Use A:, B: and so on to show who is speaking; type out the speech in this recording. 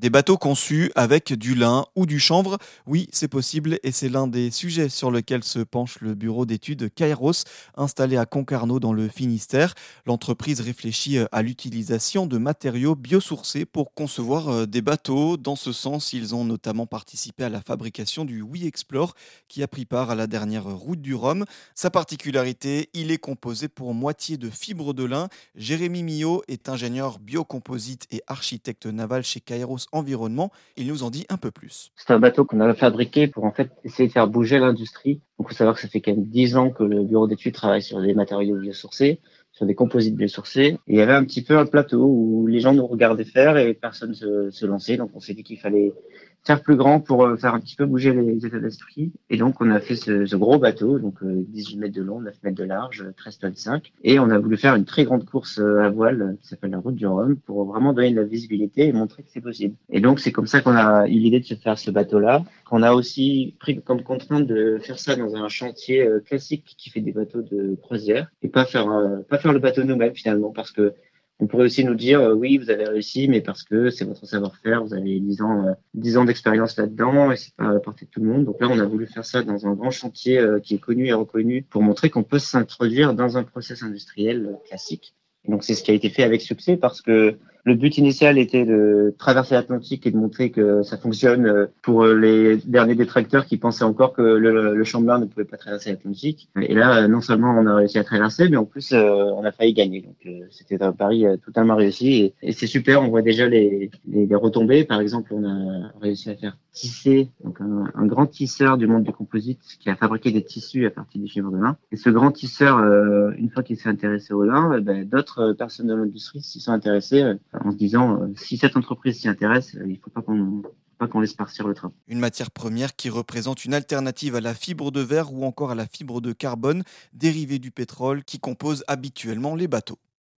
A: Des bateaux conçus avec du lin ou du chanvre, oui, c'est possible et c'est l'un des sujets sur lesquels se penche le bureau d'études Kairos, installé à Concarneau dans le Finistère. L'entreprise réfléchit à l'utilisation de matériaux biosourcés pour concevoir euh, des bateaux. Dans ce sens, ils ont notamment participé à la fabrication du We Explore qui a pris part à la dernière route du Rhum. Sa particularité, il est composé pour moitié de fibres de lin. Jérémy Millot est ingénieur biocomposite et architecte naval chez Kairos environnement. Il nous en dit un peu plus.
B: C'est un bateau qu'on a fabriqué pour en fait essayer de faire bouger l'industrie. Il faut savoir que ça fait quand même dix ans que le bureau d'études travaille sur des matériaux biosourcés, sur des composites biosourcés. Et il y avait un petit peu un plateau où les gens nous regardaient faire et personne se, se lançait. Donc, on s'est dit qu'il fallait faire plus grand pour euh, faire un petit peu bouger les états d'esprit. Et donc, on a fait ce, gros bateau, donc 18 euh, mètres de long, 9 mètres de large, 13 tonnes 5. Et on a voulu faire une très grande course euh, à voile qui s'appelle la route du Rhum pour vraiment donner de la visibilité et montrer que c'est possible. Et donc, c'est comme ça qu'on a eu l'idée de se faire ce bateau-là. Qu'on a aussi pris comme contrainte de faire ça dans un chantier classique qui fait des bateaux de croisière et pas faire, pas faire le bateau nous-mêmes finalement parce que on pourrait aussi nous dire euh, oui, vous avez réussi, mais parce que c'est votre savoir-faire, vous avez 10 ans, euh, 10 ans d'expérience là-dedans et c'est pas à la portée de tout le monde. Donc là, on a voulu faire ça dans un grand chantier euh, qui est connu et reconnu pour montrer qu'on peut s'introduire dans un process industriel euh, classique. Et donc c'est ce qui a été fait avec succès parce que le but initial était de traverser l'Atlantique et de montrer que ça fonctionne euh, pour les derniers détracteurs qui pensaient encore que le, le ne pouvait pas traverser l'Atlantique. Et là, non seulement on a réussi à traverser, mais en plus euh, on a failli gagner. Donc euh, c'était un pari totalement réussi et, c'est super. On voit déjà les, les, les, retombées. Par exemple, on a réussi à faire tisser donc un, grand tisseur du monde du composite qui a fabriqué des tissus à partir des fibres de lin. Et ce grand tisseur, une fois qu'il s'est intéressé au lin, ben, d'autres personnes de l'industrie s'y sont intéressées en se disant euh, si cette entreprise s'y intéresse, euh, il ne faut pas qu'on laisse partir le train.
A: Une matière première qui représente une alternative à la fibre de verre ou encore à la fibre de carbone dérivée du pétrole qui compose habituellement les bateaux.